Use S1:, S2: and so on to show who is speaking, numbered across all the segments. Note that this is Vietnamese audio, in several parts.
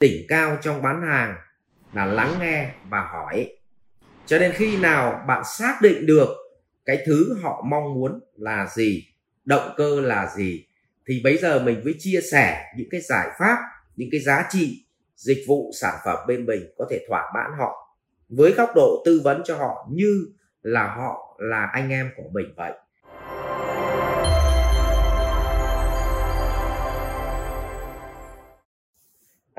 S1: đỉnh cao trong bán hàng là lắng nghe và hỏi. Cho nên khi nào bạn xác định được cái thứ họ mong muốn là gì, động cơ là gì, thì bây giờ mình mới chia sẻ những cái giải pháp, những cái giá trị dịch vụ sản phẩm bên mình có thể thỏa mãn họ với góc độ tư vấn cho họ như là họ là anh em của mình vậy.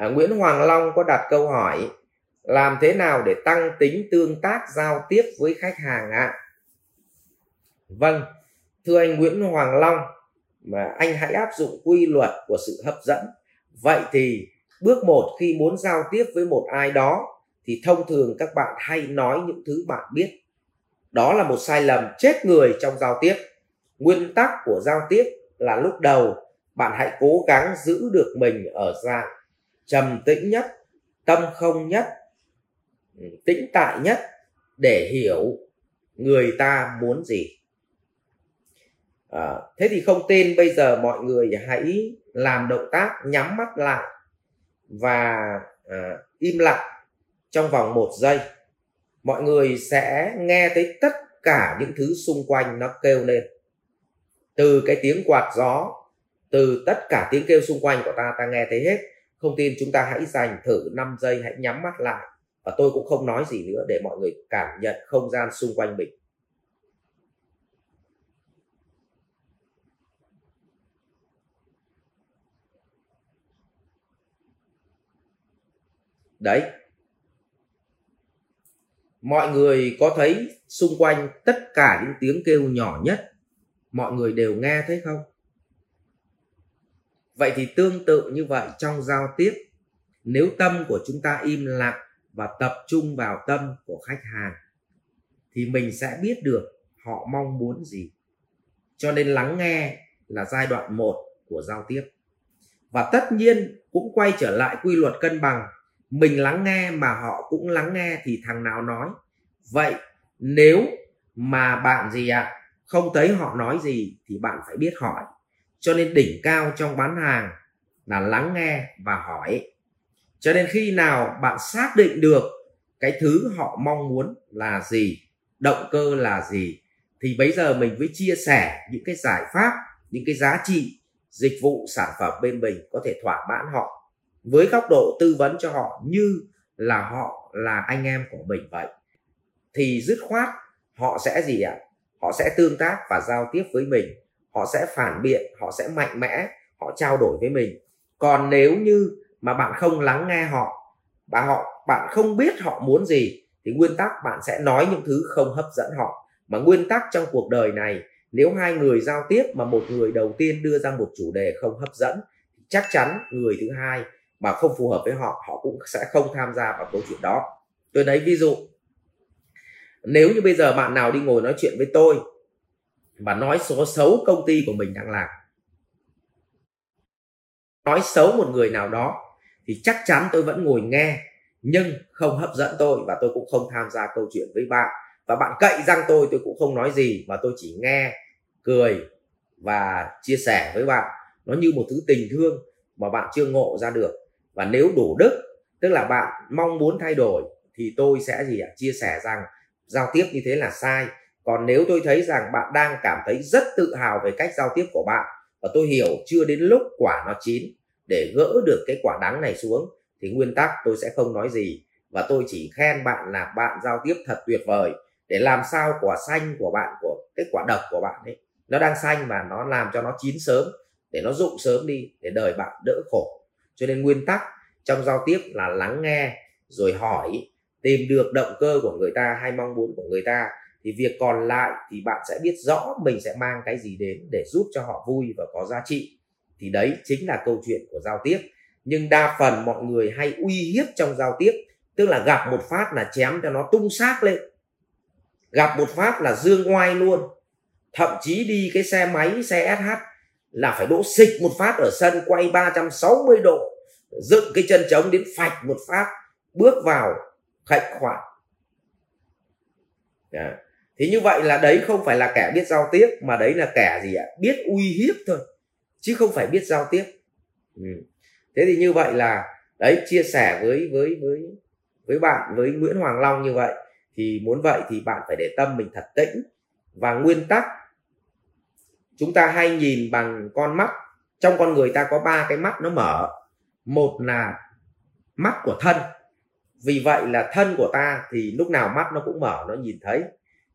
S1: À, Nguyễn Hoàng Long có đặt câu hỏi làm thế nào để tăng tính tương tác giao tiếp với khách hàng ạ? À? Vâng, thưa anh Nguyễn Hoàng Long, mà anh hãy áp dụng quy luật của sự hấp dẫn. Vậy thì bước một khi muốn giao tiếp với một ai đó thì thông thường các bạn hay nói những thứ bạn biết. Đó là một sai lầm chết người trong giao tiếp. Nguyên tắc của giao tiếp là lúc đầu bạn hãy cố gắng giữ được mình ở dạng trầm tĩnh nhất, tâm không nhất, tĩnh tại nhất để hiểu người ta muốn gì. À, thế thì không tin bây giờ mọi người hãy làm động tác nhắm mắt lại và à, im lặng trong vòng một giây. Mọi người sẽ nghe thấy tất cả những thứ xung quanh nó kêu lên. Từ cái tiếng quạt gió từ tất cả tiếng kêu xung quanh của ta ta nghe thấy hết không tin chúng ta hãy dành thử 5 giây, hãy nhắm mắt lại. Và tôi cũng không nói gì nữa để mọi người cảm nhận không gian xung quanh mình. Đấy. Mọi người có thấy xung quanh tất cả những tiếng kêu nhỏ nhất, mọi người đều nghe thấy không? Vậy thì tương tự như vậy trong giao tiếp nếu tâm của chúng ta im lặng và tập trung vào tâm của khách hàng thì mình sẽ biết được họ mong muốn gì. Cho nên lắng nghe là giai đoạn một của giao tiếp. Và tất nhiên cũng quay trở lại quy luật cân bằng. Mình lắng nghe mà họ cũng lắng nghe thì thằng nào nói? Vậy nếu mà bạn gì ạ? À, không thấy họ nói gì thì bạn phải biết hỏi cho nên đỉnh cao trong bán hàng là lắng nghe và hỏi. Cho nên khi nào bạn xác định được cái thứ họ mong muốn là gì, động cơ là gì, thì bây giờ mình mới chia sẻ những cái giải pháp, những cái giá trị dịch vụ sản phẩm bên mình có thể thỏa mãn họ với góc độ tư vấn cho họ như là họ là anh em của mình vậy. Thì dứt khoát họ sẽ gì ạ? Họ sẽ tương tác và giao tiếp với mình họ sẽ phản biện, họ sẽ mạnh mẽ, họ trao đổi với mình. Còn nếu như mà bạn không lắng nghe họ và họ, bạn không biết họ muốn gì, thì nguyên tắc bạn sẽ nói những thứ không hấp dẫn họ. Mà nguyên tắc trong cuộc đời này, nếu hai người giao tiếp mà một người đầu tiên đưa ra một chủ đề không hấp dẫn chắc chắn người thứ hai mà không phù hợp với họ họ cũng sẽ không tham gia vào câu chuyện đó. Tôi lấy ví dụ, nếu như bây giờ bạn nào đi ngồi nói chuyện với tôi và nói số xấu công ty của mình đang làm. Nói xấu một người nào đó thì chắc chắn tôi vẫn ngồi nghe, nhưng không hấp dẫn tôi và tôi cũng không tham gia câu chuyện với bạn. Và bạn cậy răng tôi tôi cũng không nói gì, mà tôi chỉ nghe, cười và chia sẻ với bạn. Nó như một thứ tình thương mà bạn chưa ngộ ra được. Và nếu đủ đức, tức là bạn mong muốn thay đổi, thì tôi sẽ gì ạ? Chia sẻ rằng giao tiếp như thế là sai còn nếu tôi thấy rằng bạn đang cảm thấy rất tự hào về cách giao tiếp của bạn và tôi hiểu chưa đến lúc quả nó chín để gỡ được cái quả đắng này xuống, thì nguyên tắc tôi sẽ không nói gì. Và tôi chỉ khen bạn là bạn giao tiếp thật tuyệt vời để làm sao quả xanh của bạn, của cái quả độc của bạn ấy, nó đang xanh mà nó làm cho nó chín sớm, để nó rụng sớm đi, để đời bạn đỡ khổ. Cho nên nguyên tắc trong giao tiếp là lắng nghe, rồi hỏi, tìm được động cơ của người ta hay mong muốn của người ta thì việc còn lại thì bạn sẽ biết rõ mình sẽ mang cái gì đến để giúp cho họ vui và có giá trị. Thì đấy chính là câu chuyện của giao tiếp. Nhưng đa phần mọi người hay uy hiếp trong giao tiếp, tức là gặp một phát là chém cho nó tung xác lên. Gặp một phát là dương ngoai luôn. Thậm chí đi cái xe máy, xe SH là phải đỗ xịch một phát ở sân, quay 360 độ, dựng cái chân trống đến phạch một phát, bước vào khệnh khoản. Yeah thì như vậy là đấy không phải là kẻ biết giao tiếp, mà đấy là kẻ gì ạ? Biết uy hiếp thôi, chứ không phải biết giao tiếp. Ừ. thế thì như vậy là, đấy, chia sẻ với với với với bạn, với Nguyễn Hoàng Long như vậy, thì muốn vậy thì bạn phải để tâm mình thật tĩnh. Và nguyên tắc, chúng ta hay nhìn bằng con mắt. Trong con người ta có ba cái mắt nó mở. Một là mắt của thân. Vì vậy là thân của ta thì lúc nào mắt nó cũng mở, nó nhìn thấy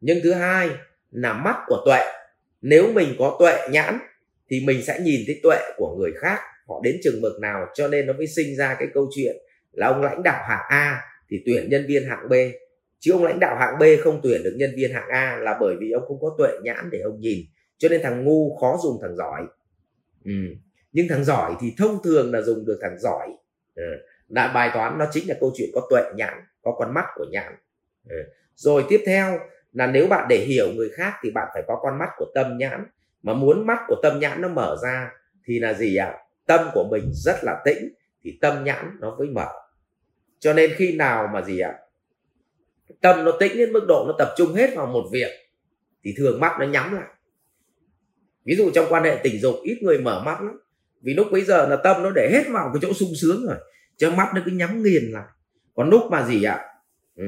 S1: nhưng thứ hai là mắt của tuệ. Nếu mình có tuệ nhãn, thì mình sẽ nhìn thấy tuệ của người khác. Họ đến chừng mực nào, cho nên nó mới sinh ra cái câu chuyện là ông lãnh đạo hạng A thì tuyển nhân viên hạng B. Chứ ông lãnh đạo hạng B không tuyển được nhân viên hạng A là bởi vì ông không có tuệ nhãn để ông nhìn. Cho nên thằng ngu khó dùng thằng giỏi. Ừ. nhưng thằng giỏi thì thông thường là dùng được thằng giỏi. Ừ. là bài toán nó chính là câu chuyện có tuệ nhãn, có con mắt của nhãn. Ừ. rồi tiếp theo là nếu bạn để hiểu người khác thì bạn phải có con mắt của tâm nhãn mà muốn mắt của tâm nhãn nó mở ra thì là gì ạ à? tâm của mình rất là tĩnh thì tâm nhãn nó mới mở cho nên khi nào mà gì ạ à? tâm nó tĩnh đến mức độ nó tập trung hết vào một việc thì thường mắt nó nhắm lại ví dụ trong quan hệ tình dục, ít người mở mắt lắm vì lúc bấy giờ là tâm nó để hết vào cái chỗ sung sướng rồi, cho mắt nó cứ nhắm nghiền lại còn lúc mà gì ạ à? ừ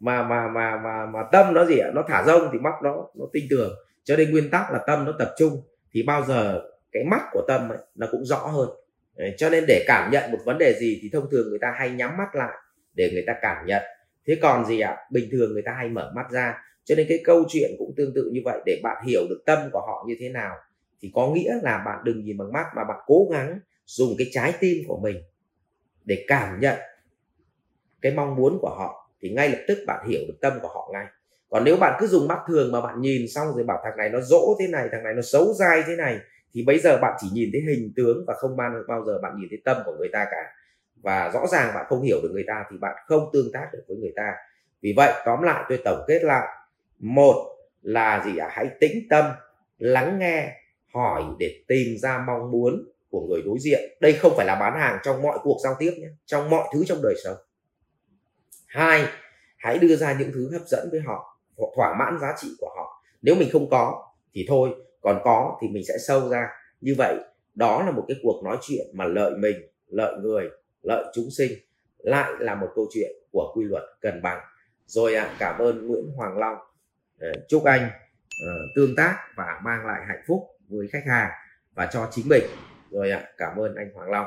S1: mà mà mà mà mà tâm nó gì ạ? Nó thả rông thì mắt nó nó tinh tường. Cho nên nguyên tắc là tâm nó tập trung thì bao giờ cái mắt của tâm ấy, nó cũng rõ hơn. Đấy, cho nên để cảm nhận một vấn đề gì thì thông thường người ta hay nhắm mắt lại để người ta cảm nhận. Thế còn gì ạ? À? bình thường người ta hay mở mắt ra. Cho nên cái câu chuyện cũng tương tự như vậy. Để bạn hiểu được tâm của họ như thế nào thì có nghĩa là bạn đừng nhìn bằng mắt mà bạn cố gắng dùng cái trái tim của mình để cảm nhận cái mong muốn của họ thì ngay lập tức bạn hiểu được tâm của họ ngay. Còn nếu bạn cứ dùng mắt thường mà bạn nhìn xong rồi bảo thằng này nó dỗ thế này, thằng này nó xấu dai thế này, thì bây giờ bạn chỉ nhìn thấy hình tướng và không bao giờ bạn nhìn thấy tâm của người ta cả. Và rõ ràng bạn không hiểu được người ta thì bạn không tương tác được với người ta. Vì vậy, tóm lại tôi tổng kết lại. Một là gì ạ? À? hãy tĩnh tâm, lắng nghe, hỏi để tìm ra mong muốn của người đối diện. Đây không phải là bán hàng trong mọi cuộc giao tiếp nhé, trong mọi thứ trong đời sống hai hãy đưa ra những thứ hấp dẫn với họ thỏa mãn giá trị của họ. Nếu mình không có thì thôi còn có thì mình sẽ sâu ra. Như vậy đó là một cái cuộc nói chuyện mà lợi mình lợi người lợi chúng sinh lại là một câu chuyện của quy luật cân bằng. Rồi ạ à, cảm ơn Nguyễn Hoàng Long. Ờ, chúc anh uh, tương tác và mang lại hạnh phúc với khách hàng và cho chính mình. Rồi ạ à, cảm ơn anh Hoàng Long.